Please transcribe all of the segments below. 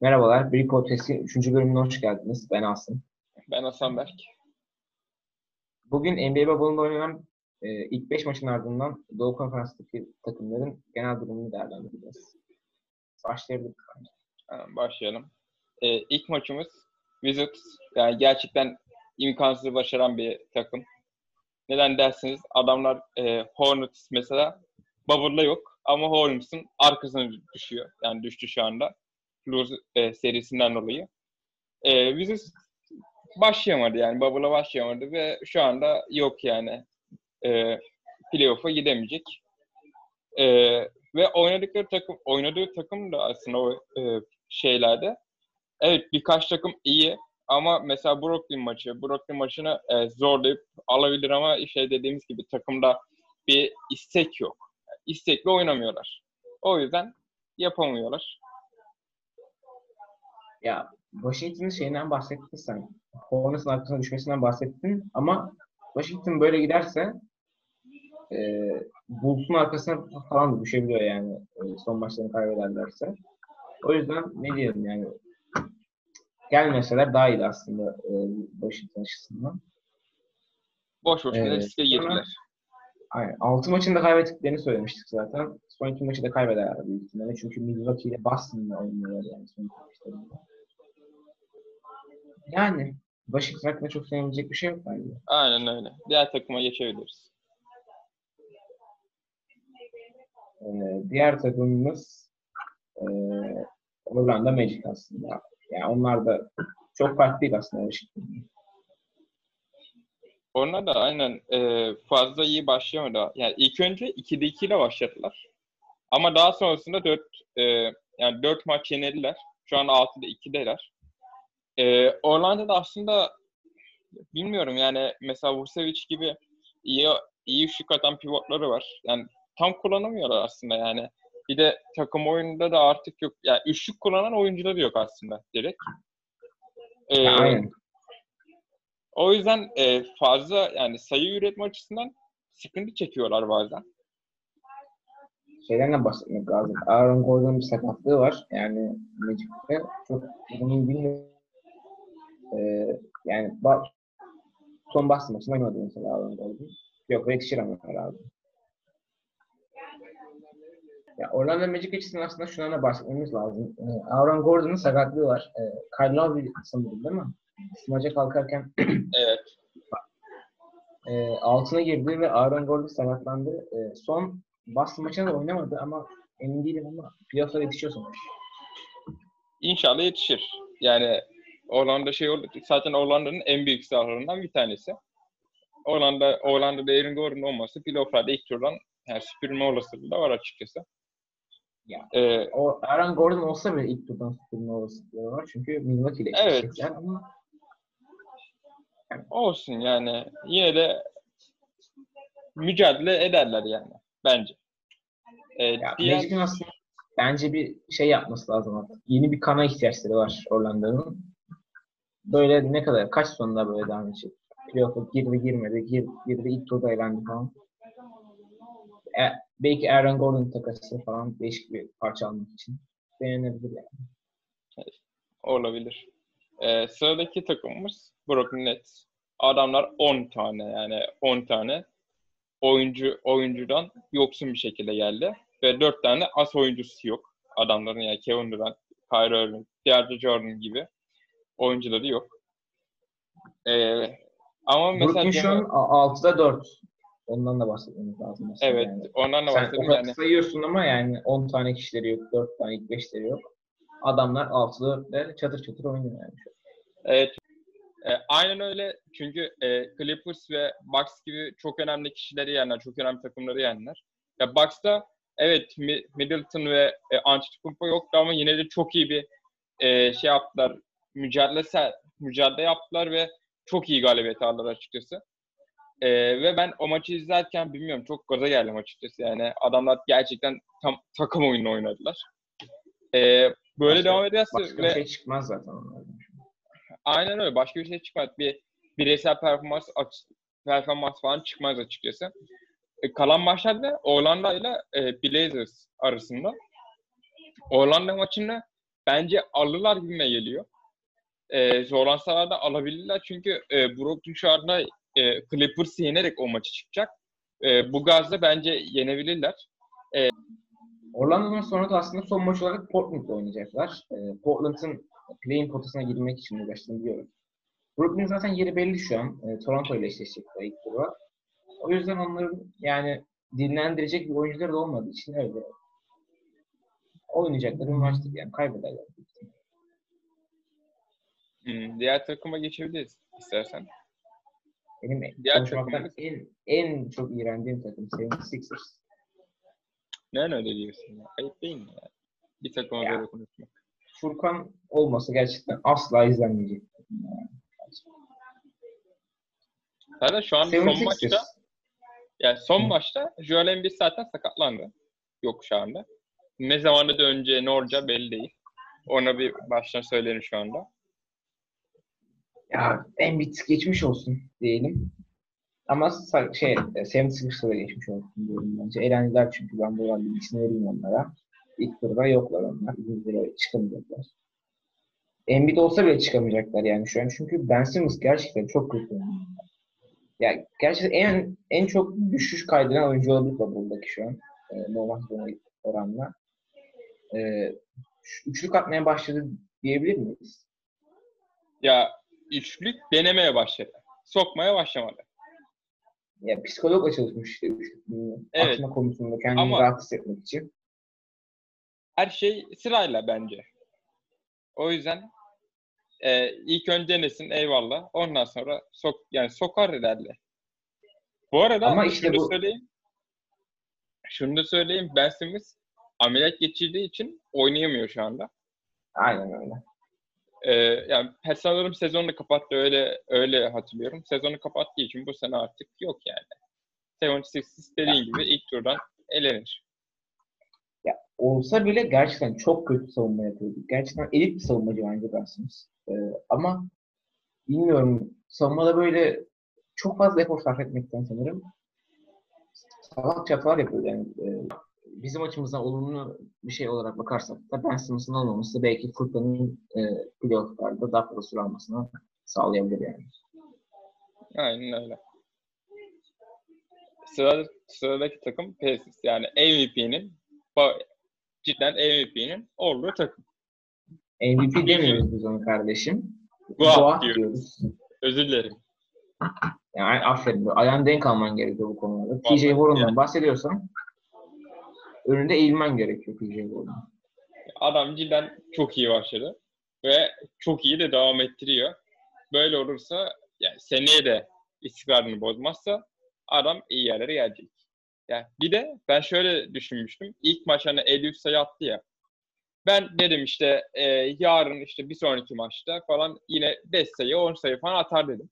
Merhabalar, Brick Podcast'in 3. bölümüne hoş geldiniz. Ben Asım. Ben Hasan Berk. Bugün NBA Bubble'ında oynanan e, ilk 5 maçın ardından Doğu Konferans'taki takımların genel durumunu değerlendireceğiz. Başlayabiliriz. Ha, Başlayalım. Ee, ilk maçımız Wizards. Yani gerçekten imkansızı başaran bir takım. Neden dersiniz? Adamlar e, Hornets mesela Bubble'da yok ama Hornets'ın arkasına düşüyor. Yani düştü şu anda. Blues e, serisinden dolayı. E, Wizards başlayamadı yani. Bubble'a başlayamadı ve şu anda yok yani. E, playoff'a gidemeyecek. E, ve oynadıkları takım, oynadığı takım da aslında o e, şeylerde. Evet birkaç takım iyi ama mesela Brooklyn maçı, Brooklyn maçını e, zorlayıp alabilir ama şey dediğimiz gibi takımda bir istek yok. İstekli oynamıyorlar. O yüzden yapamıyorlar. Ya Washington'ın şeyinden bahsettin sen. Hornets'ın arkasına düşmesinden bahsettin ama Washington böyle giderse e, Bulls'un arkasına falan da düşebiliyor yani e, son maçlarını kaybederlerse. O yüzden ne diyelim yani gelmeseler daha iyi aslında e, Washington açısından. Boş boş Evet. riske girdiler. Aynen. 6 maçında kaybettiklerini söylemiştik zaten. Son iki maçı da kaybederler büyük ihtimalle. Çünkü Milwaukee ile Boston'la oynuyorlar yani son iki maçlarında. Yani Washington hakkında çok söylenecek bir şey yok bence. Aynen öyle. Diğer takıma geçebiliriz. Ee, diğer takımımız e, Orlando Magic aslında. Yani onlar da çok farklı değil aslında Washington'dan. Onlar da aynen e, fazla iyi başlayamadı. Yani ilk önce 2'de 2 ile başladılar. Ama daha sonrasında 4 e, yani 4 maç yenildiler. Şu an 6'da 2'deler. E, Orlando'da aslında bilmiyorum yani mesela Vucevic gibi iyi iyi şut atan pivotları var. Yani tam kullanamıyorlar aslında yani. Bir de takım oyununda da artık yok. Yani üçlük kullanan oyuncuları yok aslında direkt. E, Ya, aynen. O yüzden e, fazla yani sayı üretme açısından sıkıntı çekiyorlar bazen. Şeyden de bahsetmek lazım. Aaron Gordon'un bir sakatlığı var. Yani Magic'te çok bunu bilmiyorum. Ee, yani ba- son Boston maçında oynadı mesela Aaron Gordon. Yok yetişir ama herhalde. Ya Orlando Magic açısından aslında şundan da bahsetmemiz lazım. Ee, Aaron Gordon'un sakatlığı var. Ee, Kyle Lowry sanırım değil mi? Smaca kalkarken Evet. e, altına girdi ve Aaron Gordon sakatlandı. E, son Boston maçında da oynamadı ama emin değilim ama playoff'a yetişiyor sonuç. İnşallah yetişir. Yani Orlando şey oldu. Zaten Orlando'nun en büyük silahlarından bir tanesi. Orlando, Orlando'da Aaron Gordon olması playoff'larda ilk turdan yani süpürme olasılığı da var açıkçası. Ya. Ee, O Aaron Gordon olsa bile ilk turdan süpürme olasılıkları var. Çünkü Milwaukee ile Evet. ama olsun yani. Yine de mücadele ederler yani. Bence. Ee, ya diğer, Magic'in aslında bence bir şey yapması lazım artık. Yeni bir kana ihtiyaçları var Orlando'nun. Böyle ne kadar, kaç sonunda böyle devam edecek? Playoff'a girdi girmedi, gir, girdi ilk turda eğlendi falan. E, belki Aaron Gordon takası falan değişik bir parça almak için denenebilir yani. olabilir. Ee, sıradaki takımımız Brooklyn Nets. Adamlar 10 tane yani 10 tane oyuncu oyuncudan yoksun bir şekilde geldi. Ve 4 tane as oyuncusu yok. Adamların yani Kevin Durant, Kyrie Irving, DeAndre Jordan gibi oyuncuları yok. Ee, ama mesela Brooklyn şu an genel- 6'da 4. Ondan da bahsetmemiz lazım aslında. evet yani. ondan da kadar yani. sayıyorsun ama yani 10 tane kişileri yok, 4 tane, ilk 5'leri yok. Adamlar 6'da 4'te çatır çatır oynuyor yani. Evet. E, aynen öyle. Çünkü e, Clippers ve Bucks gibi çok önemli kişileri yenler, çok önemli takımları yenler. Ya Bucks'ta evet Mi- Middleton ve e, Antetokounmpo yoktu ama yine de çok iyi bir e, şey yaptılar. Mücadele mücadele yaptılar ve çok iyi galibiyet aldılar açıkçası. E, ve ben o maçı izlerken bilmiyorum çok gaza geldim açıkçası. Yani adamlar gerçekten tam takım oyunu oynadılar. E, böyle Başka- devam ederse Başka bir ve şey çıkmaz zaten onlardan. Aynen öyle. Başka bir şey çıkmaz. Bir bireysel performans performans falan çıkmaz açıkçası. E, kalan maçlarda Orlando ile e, Blazers arasında. Orlando maçında bence alırlar gibime geliyor. E, zorlansalar da alabilirler çünkü e, Brooklyn şu anda e, Clippers'ı yenerek o maçı çıkacak. E, bu gazla bence yenebilirler. Orlando'dan sonra da aslında son maç olarak Portland'da oynayacaklar. Ee, Portland'ın play-in potasına girmek için uğraştığını biliyorum. Brooklyn zaten yeri belli şu an. Ee, Toronto ile eşleşecekler ilk turda. O yüzden onların yani dinlendirecek bir oyuncuları da olmadığı için öyle oynayacakları bir maçtır yani kaybederler. Hmm, diğer takıma geçebiliriz istersen. Benim Diğer konuşmaktan en, en çok iğrendiğim takım 76ers. Neden öyle diyorsun ya? Ayıp değil mi ya? Bir takıma Ya. böyle konuşmak. Furkan olmasa gerçekten asla izlenmeyecek. Zaten şu an son 76ers. maçta yani son Hı. maçta Joel Embiid zaten sakatlandı. Yok şu anda. Ne zamanda döneceği ne olacağı belli değil. Ona bir baştan söyleyelim şu anda. Ya Embiid geçmiş olsun diyelim. Ama şey, 76ers'a da geçmiş olsun diyelim bence. Elendiler çünkü ben bu bilgisini vereyim onlara. İlk turda yoklar onlar. İkinci turda çıkamayacaklar. Embiid olsa bile çıkamayacaklar yani şu an. Çünkü Ben Simmons gerçekten çok kötü. Ya gerçekten en en çok düşüş kaydeden oyuncu olabilir buradaki şu an. E, normal oranla. E, üçlük atmaya başladı diyebilir miyiz? Ya üçlük denemeye başladı. Sokmaya başlamadı. Ya psikologla çalışmış üçlük Evet. atma konusunda kendini Ama- rahat hissetmek için. Her şey sırayla bence. O yüzden e, ilk önce denesin eyvallah. Ondan sonra sok yani sokar ilerle. Bu arada Ama işte şunu bu- söyleyeyim. Şunu da söyleyeyim. Ben Simmons ameliyat geçirdiği için oynayamıyor şu anda. Aynen öyle. Ee, yani pe- sanırım sezonu kapattı öyle öyle hatırlıyorum. Sezonu kapattığı için bu sene artık yok yani. 76ers dediğin gibi ilk turdan elenir. Ya olsa bile gerçekten çok kötü savunma yapıyordu. Gerçekten elit bir savunmacı bence Ben Simmons. Ee, ama bilmiyorum savunmada böyle çok fazla efor sarf etmekten sanırım salak çapalar yapıyor yani. Ee, bizim açımızdan olumlu bir şey olarak bakarsak da Ben Simmons'ın olmaması belki Furkan'ın e, playoff'larda daha fazla süre almasını sağlayabilir yani. Aynen öyle. Sıra, sıradaki takım Pacers. Yani MVP'nin cidden MVP'nin olduğu takım. MVP demiyoruz biz onu kardeşim. Goat diyoruz. diyoruz. Özür dilerim. Yani aferin. Ayağın denk alman gerekiyor bu konularda. TJ Warren'dan yani. bahsediyorsan önünde eğilmen gerekiyor TJ Warren'ın. Adam cidden çok iyi başladı. Ve çok iyi de devam ettiriyor. Böyle olursa yani seneye de istikrarını bozmazsa adam iyi yerlere gelecek. Yani bir de ben şöyle düşünmüştüm. İlk maç hani 53 sayı ya. Ben dedim işte e, yarın işte bir sonraki maçta falan yine 5 sayı 10 sayı falan atar dedim.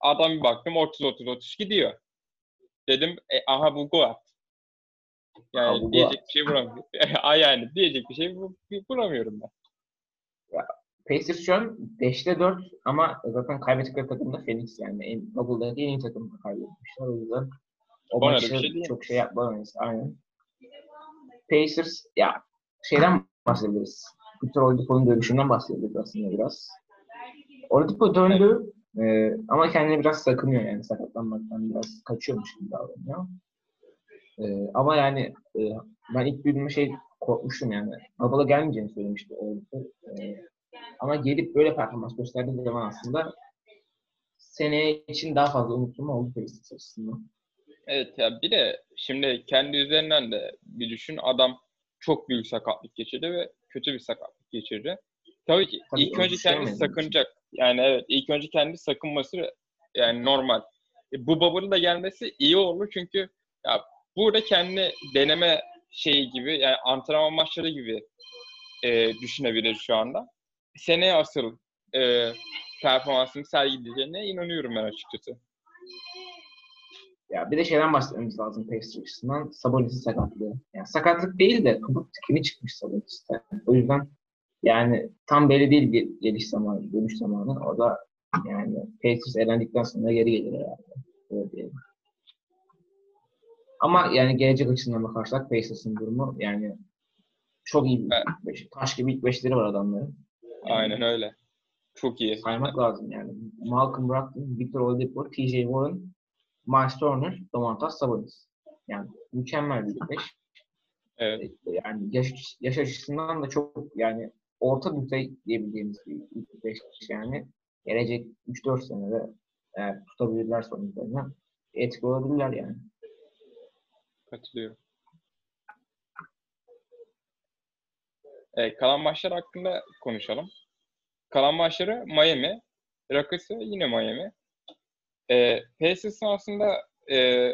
Adam bir baktım 30-30-30 gidiyor. Dedim e, aha bu gol. Yani Aha, bu gol diyecek bir şey bulamıyorum. Yani diyecek bir şey bu- bulamıyorum ben. Pacers şu an 5'te 4 ama zaten kaybettikleri takım da Phoenix yani. En, Bubble'daki en iyi takımı kaybetmişler. O yüzden o Bana maçı şey çok şey yapmamayız. Aynen. Pacers ya şeyden bahsedebiliriz. Victor Oladipo'nun dönüşünden bahsedebiliriz aslında biraz. Oladipo döndü e, ama kendini biraz sakınıyor yani sakatlanmaktan biraz kaçıyormuş gibi davranıyor. E, ama yani e, ben ilk duyduğumda şey korkmuştum yani. Bubble'a gelmeyeceğini söylemişti Oladipo. E, ama gelip böyle performans gösterdiği zaman aslında seneye için daha fazla unutulma oldu Pacers açısından. Evet ya bir de şimdi kendi üzerinden de bir düşün. Adam çok büyük sakatlık geçirdi ve kötü bir sakatlık geçirdi. Tabii ki Tabii, ilk önce kendi sakınacak. Yani evet ilk önce kendi sakınması yani normal. E, bu bubble'ın da gelmesi iyi oldu çünkü ya burada kendi deneme şeyi gibi yani antrenman maçları gibi e, düşünebilir şu anda. Seneye asıl e, performansını sergileyeceğine inanıyorum ben açıkçası. Ya bir de şeyden bahsetmemiz lazım Pacers açısından. Sabonis'in sakatlığı. Yani sakatlık değil de kabuk tikini çıkmış Sabonis'te. O yüzden yani tam belli değil geliş zamanı, dönüş zamanı. O da yani Pacers elendikten sonra geri gelir herhalde. Öyle diyelim. Ama yani gelecek açısından bakarsak Pacers'ın durumu yani Çok iyi bir Evet. beş. Taş gibi ilk beşleri var adamların. Aynen öyle. Çok iyi. Saymak lazım yani. Malcolm Brogdon, Victor Oladipo, T.J. Warren, Miles Turner, Domantas Sabonis. Yani mükemmel bir beş. Evet. Yani yaş, yaş açısından da çok yani orta düzey diyebildiğimiz bir ilk beş yani. Gelecek 3-4 senede eğer tutabilirler sonuçlarını etkili olabilirler yani. Katılıyorum. Ee, kalan maçlar hakkında konuşalım. Kalan maçları Miami. Rockets'ı yine Miami. Ee, Pacers'ın aslında e,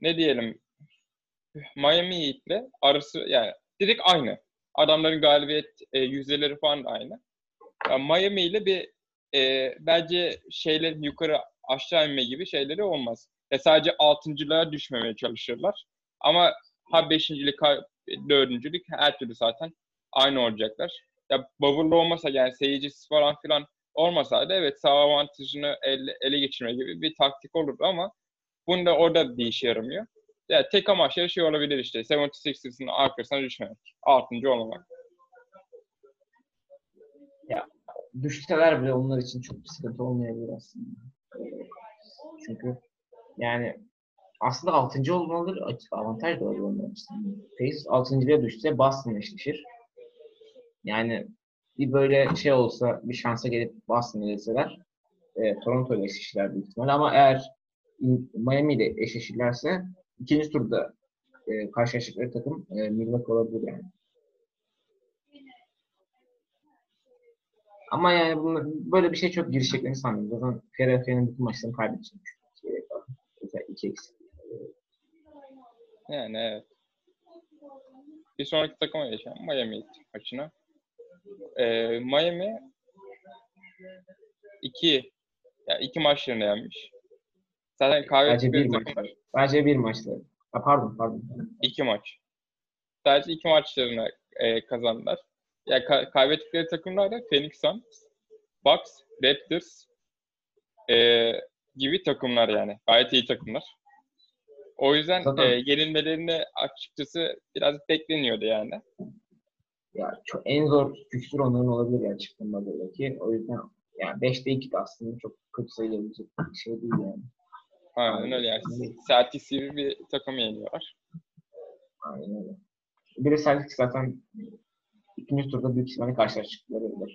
ne diyelim Miami Heat'le arası yani direkt aynı. Adamların galibiyet e, yüzdeleri falan aynı. Yani Miami ile bir e, bence şeylerin yukarı aşağı inme gibi şeyleri olmaz. Ya sadece altıncılığa düşmemeye çalışırlar. Ama ha beşincilik ha dördüncülük her türlü zaten aynı olacaklar. Ya bubble olmasa yani seyircisi falan filan olmasaydı evet sağ avantajını ele, ele geçirme gibi bir taktik olurdu ama bunda orada bir işe yaramıyor. Ya tek amaçları şey olabilir işte 76ers'ın arkasına düşmemek. Altıncı olmamak. düşseler bile onlar için çok bir sıkıntı olmayabilir aslında. Çünkü yani aslında 6. olmaları avantaj da olabilir. Pacers 6.ya düşse Boston'la eşleşir. Yani bir böyle şey olsa bir şansa gelip Boston'la edeseler e, Toronto ile eşleşirler büyük ihtimal ama eğer Miami ile eşleşirlerse ikinci turda e, karşılaştıkları takım e, Milwaukee olabilir yani. Ama yani bunlar, böyle bir şey çok girişeceklerini sanmıyorum. Zaten Philadelphia'nın bütün maçlarını kaybedecek. Eksik. Yani evet. Bir sonraki takıma geçelim. Miami maçına. Ee, Miami iki ya iki maçlarını yenmiş. Zaten Sadece bir maç. Sadece bir maçta. Ha, pardon pardon. iki maç. Sadece iki maçlarını e, kazandılar. Ya ka- kaybettikleri takımlar da Phoenix Suns, Bucks, Raptors e, gibi takımlar yani. Gayet iyi takımlar. O yüzden Zaten- e, yenilmelerini açıkçası biraz bekleniyordu yani. Ya çok en zor fikstür onların olabilir gerçekten Batı'daki. O yüzden yani 5'te 2 de aslında çok kötü sayılabilecek bir şey değil yani. Aynen öyle yani. Celtics gibi bir takım yeniyorlar. Aynen öyle. Bir de Celtics zaten ikinci turda büyük ihtimalle karşılaştıkları olur.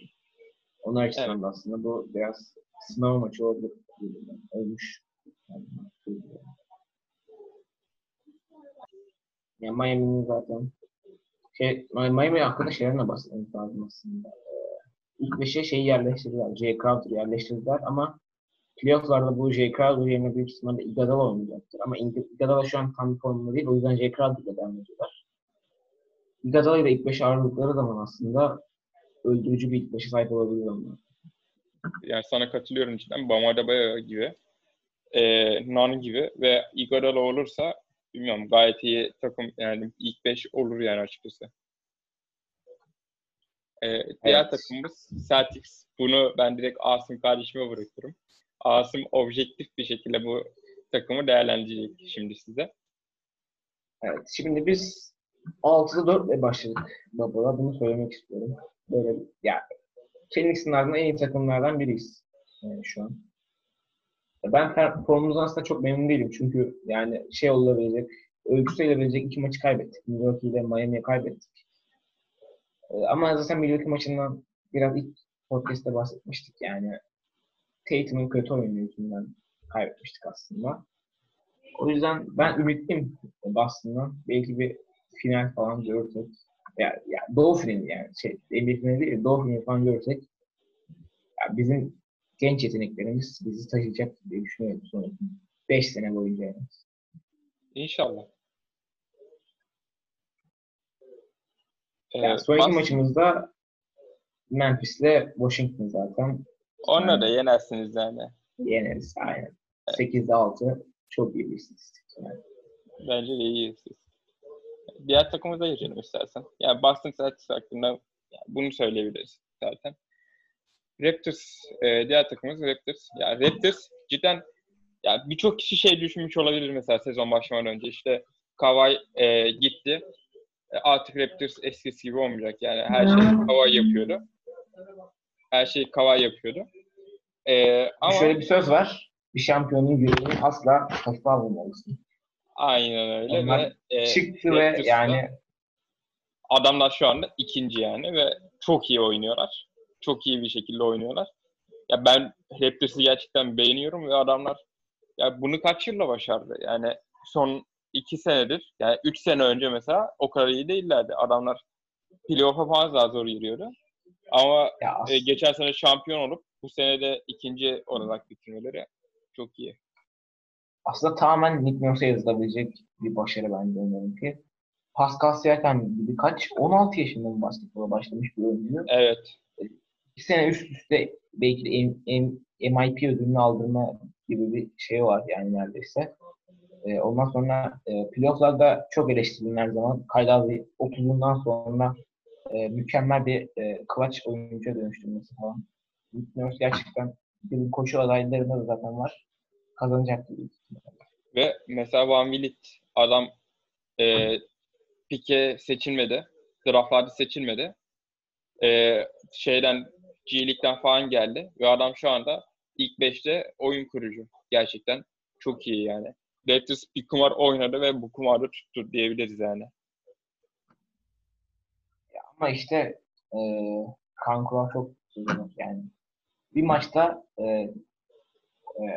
Onlar açısından da aslında bu biraz sınav maçı olabilir. Olmuş. Yani, Miami'nin zaten şey, Miami hakkında şeylerine bahsetmemiz lazım aslında. Ee, İlk beşe şeyi yerleştirdiler. Jay Crowder yerleştirdiler ama playofflarda bu Jay Crowder yerine büyük ihtimalle Iguodala oynayacaktır. Ama Iguodala şu an tam bir formda değil. O yüzden Jay Crowder'la devam ediyorlar. Iguodala'yı da ilk beşe ağırladıkları zaman aslında öldürücü bir ilk beşe sahip olabilir onlar. Yani sana katılıyorum cidden. Bam Adebayo gibi. E, Nan gibi ve Iguodala olursa bilmiyorum gayet iyi takım yani ilk 5 olur yani açıkçası. E, diğer Evet. takımımız Celtics. Bunu ben direkt Asım kardeşime bırakıyorum. Asım objektif bir şekilde bu takımı değerlendirecek şimdi size. Evet, şimdi biz 6'da 4 ile başladık Baba'la. Bunu söylemek istiyorum. Böyle ya Phoenix'in ardından en iyi takımlardan biriyiz yani şu an. Ben performumuzdan aslında çok memnun değilim. Çünkü yani şey olabilecek, ölçü sayılabilecek iki maçı kaybettik. Milwaukee ile Miami'ye kaybettik. Ee, Ama zaten Milwaukee maçından biraz ilk podcast'te bahsetmiştik. Yani Tatum'un kötü oyunu yüzünden kaybetmiştik aslında. O yüzden ben ümitliyim Boston'dan. Belki bir final falan görürsek. Yani, yani Doğu finali yani. Şey, finali değil, Doğu finali falan görürsek yani bizim genç yeteneklerimiz bizi taşıyacak diye düşünüyorum sonraki 5 sene boyunca. Yani. İnşallah. Ee, Yani sonraki Bas- maçımızda Memphis'le Washington zaten Onları da yenersiniz yani. yeneriz. Aynen. 8'de 6 çok iyi bir istatistik. Yani. Bence de iyi siz. Diğer takımımıza geçelim istersen. Yani Boston Celtics hakkında yani bunu söyleyebiliriz zaten. Raptors, e, diğer takımımız Raptors. Yani Raptors cidden yani birçok kişi şey düşünmüş olabilir mesela sezon başlamadan önce. İşte Kawhi e, gitti. e, artık Raptors eskisi gibi olmayacak. Yani her şey Kawhi yapıyordu. Her şey Kawhi yapıyordu. E, ama Şöyle bir söz var. Bir şampiyonun görevini asla hafife almamalısın. Aynen öyle Onlar ve e, Çıktı ve Raptors'ta yani adamlar şu anda ikinci yani ve çok iyi oynuyorlar. Çok iyi bir şekilde oynuyorlar. Ya ben Raptors'ı gerçekten beğeniyorum ve adamlar ya bunu kaç yılla başardı? Yani son iki senedir, yani üç sene önce mesela o kadar iyi değillerdi. Adamlar playoff'a falan daha zor giriyordu. Ama ya e, geçen sene şampiyon olup bu sene de ikinci olarak bitirmeleri çok iyi. Aslında tamamen Nick Nurse'a yazılabilecek bir başarı bence onlarınki. Pascal Siakam gibi kaç? 16 yaşında mı basketbola başlamış bir oyuncu. Evet. Bir sene üst üste belki de M- M- MIP ödülünü aldırma gibi bir şey var yani neredeyse. Ee, ondan sonra e, playofflarda çok eleştirilen her zaman. Kyle Lowry 30'undan sonra e, mükemmel bir e, clutch oyuncuya dönüştürmesi falan. Nick Nurse gerçekten bir koşu adaylarında da zaten var. Kazanacak gibi. Ve mesela Van Vliet adam e, pike seçilmedi. Draftlarda seçilmedi. E, şeyden G League'den falan geldi. Ve adam şu anda ilk 5'te oyun kurucu. Gerçekten çok iyi yani. Raptors bir kumar oynadı ve bu kumarı tuttu diyebiliriz yani. Ama işte e, kan kural çok yani. Bir maçta e,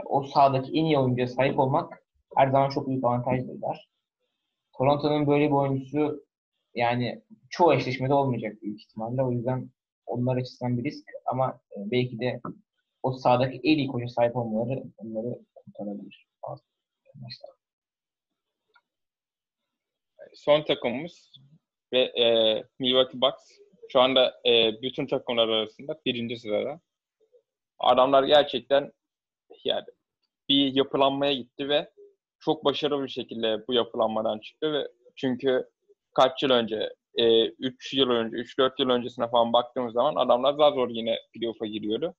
o sahadaki en iyi oyuncuya sahip olmak her zaman çok büyük avantajdır. Toronto'nun böyle bir oyuncusu yani çoğu eşleşmede olmayacak büyük ihtimalle. O yüzden onlar açısından bir risk ama e, belki de o sahadaki en iyi koça sahip olmaları onları kurtarabilir. bazı. Son takımımız ve e, Milwaukee Bucks şu anda e, bütün takımlar arasında birinci sırada. Adamlar gerçekten yani bir yapılanmaya gitti ve çok başarılı bir şekilde bu yapılanmadan çıktı ve çünkü kaç yıl önce, 3 yıl önce, 3-4 yıl öncesine falan baktığımız zaman adamlar daha zor yine playoff'a giriyordu.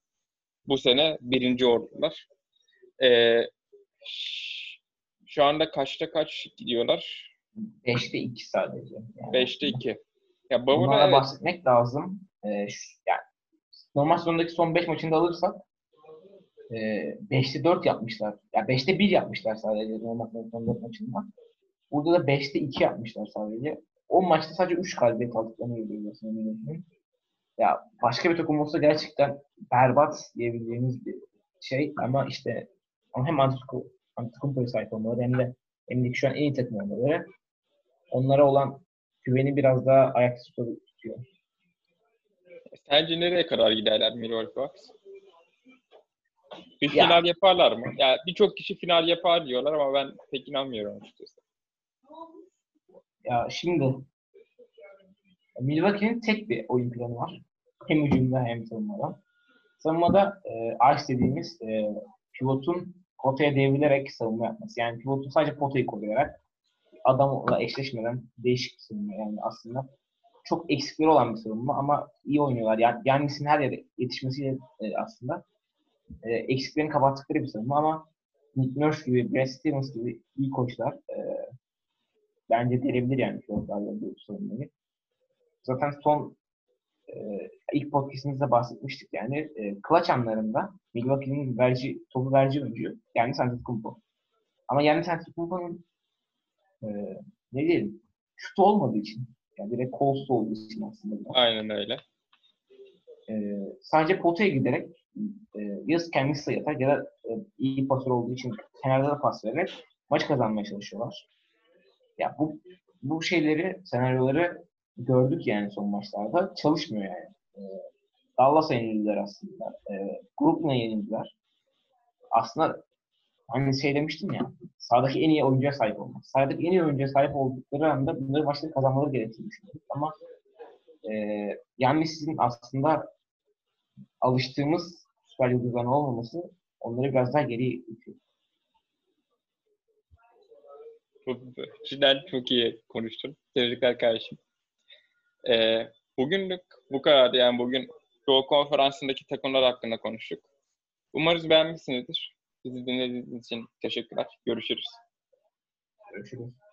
Bu sene birinci oldular. E, şu anda kaçta kaç gidiyorlar? 5'te 2 sadece. Yani 5'te 2. Ya bu Bunlara evet, bahsetmek lazım. Ee, şu- yani normal sezondaki son 5 maçında alırsak e, 5'te 4 yapmışlar. Ya 5'te 1 yapmışlar sadece son 4 maçında. Burada da 5'te 2 yapmışlar sadece. O maçta sadece 3 galibiyet aldıklarını. Milwaukee'nin. Ya başka bir takım olsa gerçekten berbat diyebileceğimiz bir şey ama işte hem Antetokounmpo Antetokounmpo'ya sahip olmaları hem de de şu an en iyi takım olmaları onlara olan güveni biraz daha ayakta tutuyor. sence nereye kadar giderler Milwaukee Bucks? Bir Ya. final yaparlar mı? Ya birçok kişi final yapar diyorlar ama ben pek inanmıyorum açıkçası. Ya şimdi Milwaukee'nin tek bir oyun planı var. Hem hücumda hem savunmada. Savunmada e, arch dediğimiz e, pivotun potaya devrilerek savunma yapması. Yani pivotun sadece potayı koruyarak adamla eşleşmeden değişik bir savunma yani aslında. Çok eksikleri olan bir savunma ama iyi oynuyorlar. Yani Yannis'in her yere yetişmesiyle e, aslında e, eksiklerini kapattıkları bir savunma ama Nick Nurse gibi, Brad Stevens gibi iyi koçlar e, bence denebilir yani pilotlarla bu savunmayı. Zaten son e, ilk podcastimizde bahsetmiştik yani e, clutch anlarında Milwaukee'nin verici, topu verici oyuncu yani Antetokounmpo. Ama yani Antetokounmpo'nun e, ne diyelim şutu olmadığı için yani direkt kolsuz olduğu için aslında. Aynen öyle. E, sadece potaya giderek e, ya kendisi sayı ya da e, iyi pasör olduğu için kenarda da pas vererek maç kazanmaya çalışıyorlar. Ya bu bu şeyleri, senaryoları gördük yani son maçlarda. Çalışmıyor yani. E, Dallas'a yenildiler aslında. E, Brooklyn'a yenildiler. Aslında hani şey demiştim ya, sahadaki en iyi oyuncuya sahip olmak. Sahadaki en iyi oyuncuya sahip oldukları anda bunları maçları kazanmaları gerektiğini düşünüyorum. Ama e, yani sizin aslında alıştığımız süper yıldızların olmaması onları biraz daha geri itiyor. Cidden çok iyi konuştun. Tebrikler kardeşim. Ee, bugünlük bu kadar. Yani bugün Doğu Konferansı'ndaki takımlar hakkında konuştuk. Umarız beğenmişsinizdir. Bizi dinlediğiniz için teşekkürler. Görüşürüz. Görüşürüz.